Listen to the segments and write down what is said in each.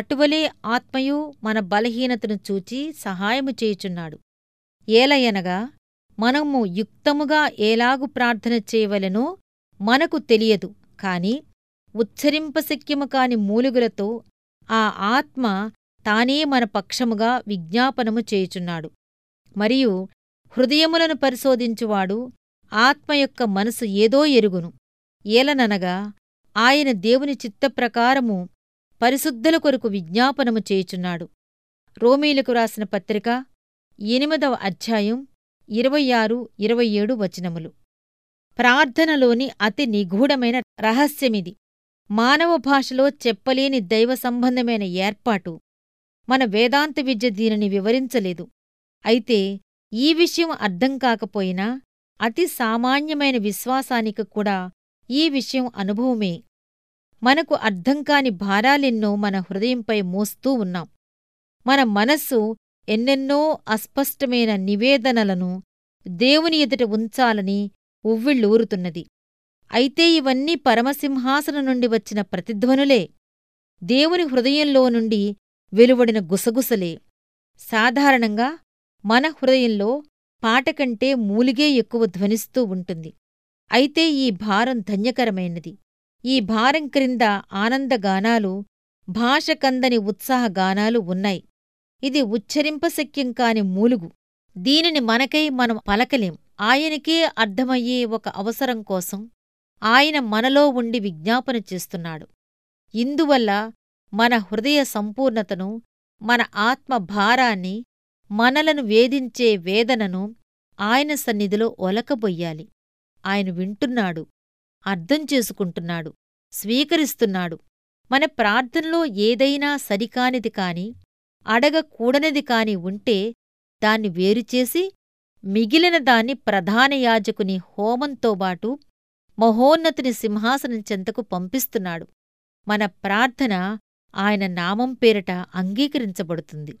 అటువలే ఆత్మయు మన బలహీనతను చూచి సహాయము చేయుచున్నాడు. ఏలయనగా మనము యుక్తముగా ఏలాగు ప్రార్థన చేయవలెనో మనకు తెలియదు కాని ఉచ్చరింపశక్యము కాని మూలుగులతో ఆ ఆత్మ తానే మన పక్షముగా విజ్ఞాపనము చేయుచున్నాడు. మరియు హృదయములను పరిశోధించువాడు ఆత్మ యొక్క మనసు ఏదో ఎరుగును. ఏలననగా ఆయన దేవుని చిత్తప్రకారము పరిశుద్ధుల కొరకు విజ్ఞాపనము చేయుచున్నాడు. రోమీలకు రాసిన పత్రిక ఎనిమిదవ అధ్యాయం ఇరవై ఆరు ఇరవై ఏడు వచనములు. ప్రార్థనలోని అతి నిగూఢమైన రహస్యమిది. మానవ భాషలో చెప్పలేని దైవ సంబంధమైన ఏర్పాటు మన వేదాంత విద్య దీనిని వివరించలేదు. అయితే ఈ విషయం అర్థం కాకపోయినా అతి సామాన్యమైన విశ్వాసానికి కూడా ఈ విషయం అనుభవమే. మనకు అర్థంకాని భారాలెన్నో మన హృదయంపై మోస్తూ ఉన్నాం. మన మనస్సు ఎన్నెన్నో అస్పష్టమైన నివేదనలను దేవుని ఎదుట ఉంచాలని ఉవ్విళ్ళూరుతున్నది. అయితే ఇవన్నీ పరమసింహాసనం నుండి వచ్చిన ప్రతిధ్వనులే. దేవుని హృదయంలో నుండి వెలువడిన గుసగుసలే. సాధారణంగా మన హృదయంలో పాట కంటే మూలిగే ఎక్కువ ధ్వనిస్తూ ఉంటుంది. అయితే ఈ భారం ధన్యకరమైనది. ఈ భారం క్రింద ఆనందగానాలు భాషకందని ఉత్సాహగానాలు ఉన్నాయి. ఇది ఉచ్చరింపశక్యం కాని మూలుగు. దీనిని మనకై మనం పలకలేం. ఆయనకే అర్థమయ్యే ఒక అవసరం కోసం ఆయన మనలో ఉండి విజ్ఞాపన చేస్తున్నాడు. ఇందువల్ల మన హృదయ సంపూర్ణతను మన ఆత్మ భారాన్ని మనలను వేధించే వేదనను ఆయన సన్నిధిలో ఒలకబొయ్యాలి. ఆయన వింటున్నాడు. అర్థం చేసుకుంటున్నాడు స్వీకరిస్తున్నాడు. మన ప్రార్థనలో ఏదైనా సరికానిది కాని అడగకూడనిది కాని ఉంటే దాన్ని వేరుచేసి మిగిలిన దాన్ని ప్రధాన యాజకుని హోమంతోబాటు మహోన్నతుని సింహాసనం చెంతకు పంపిస్తున్నాడు. మన ప్రార్థన ఆయన నామం పేరిట అంగీకరించబడుతుంది.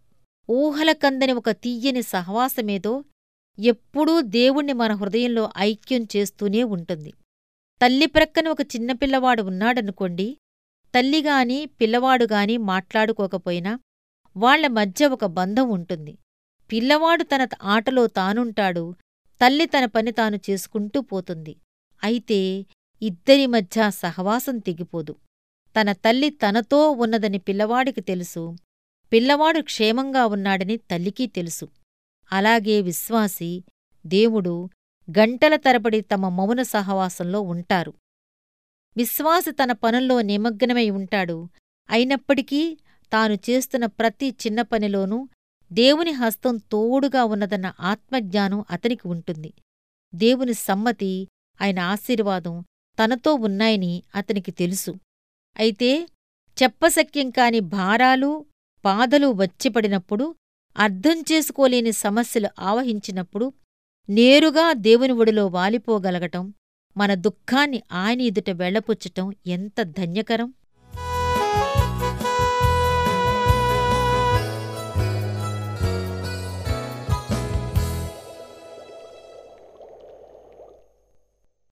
ఊహలకందని ఒక తీయని సహవాసమేదో ఎప్పుడూ దేవుణ్ణి మన హృదయంలో ఐక్యం చేస్తూనే ఉంటుంది. తల్లి ప్రక్కన ఒక చిన్నపిల్లవాడు ఉన్నాడనుకోండి తల్లిగాని పిల్లవాడుగాని మాట్లాడుకోకపోయినా వాళ్ళ మధ్య ఒక బంధం ఉంటుంది. పిల్లవాడు తన ఆటలో తానుంటాడు తల్లి తన పని తాను చేసుకుంటూ పోతుంది. అయితే ఇద్దరి మధ్య సహవాసం తెగిపోదు. తన తల్లి తనతో ఉన్నదని పిల్లవాడికి తెలుసు పిల్లవాడు క్షేమంగా ఉన్నాడని తల్లికీ తెలుసు. అలాగే విశ్వాసి దేవుడు గంటల తరబడి తమ మౌన సహవాసంలో ఉంటారు. విశ్వాసి తన పనుల్లో నిమగ్నమై ఉంటాడు. అయినప్పటికీ తాను చేస్తున్న ప్రతి చిన్న పనిలోనూ దేవుని హస్తం తోడుగా ఉన్నదన్న ఆత్మజ్ఞానం అతనికి ఉంటుంది. దేవుని సమ్మతి ఆయన ఆశీర్వాదం తనతో ఉన్నాయని అతనికి తెలుసు. అయితే చెప్పశక్యం కాని భారాలు బాధలు వచ్చిపడినప్పుడు అర్థం చేసుకోలేని సమస్యలు ఆవహించినప్పుడు నేరుగా దేవుని ఒడిలో వాలిపోగలగటం మన దుఃఖాన్ని ఆయన ఎదుట వెళ్ళపుచ్చటం ఎంత ధన్యకరం.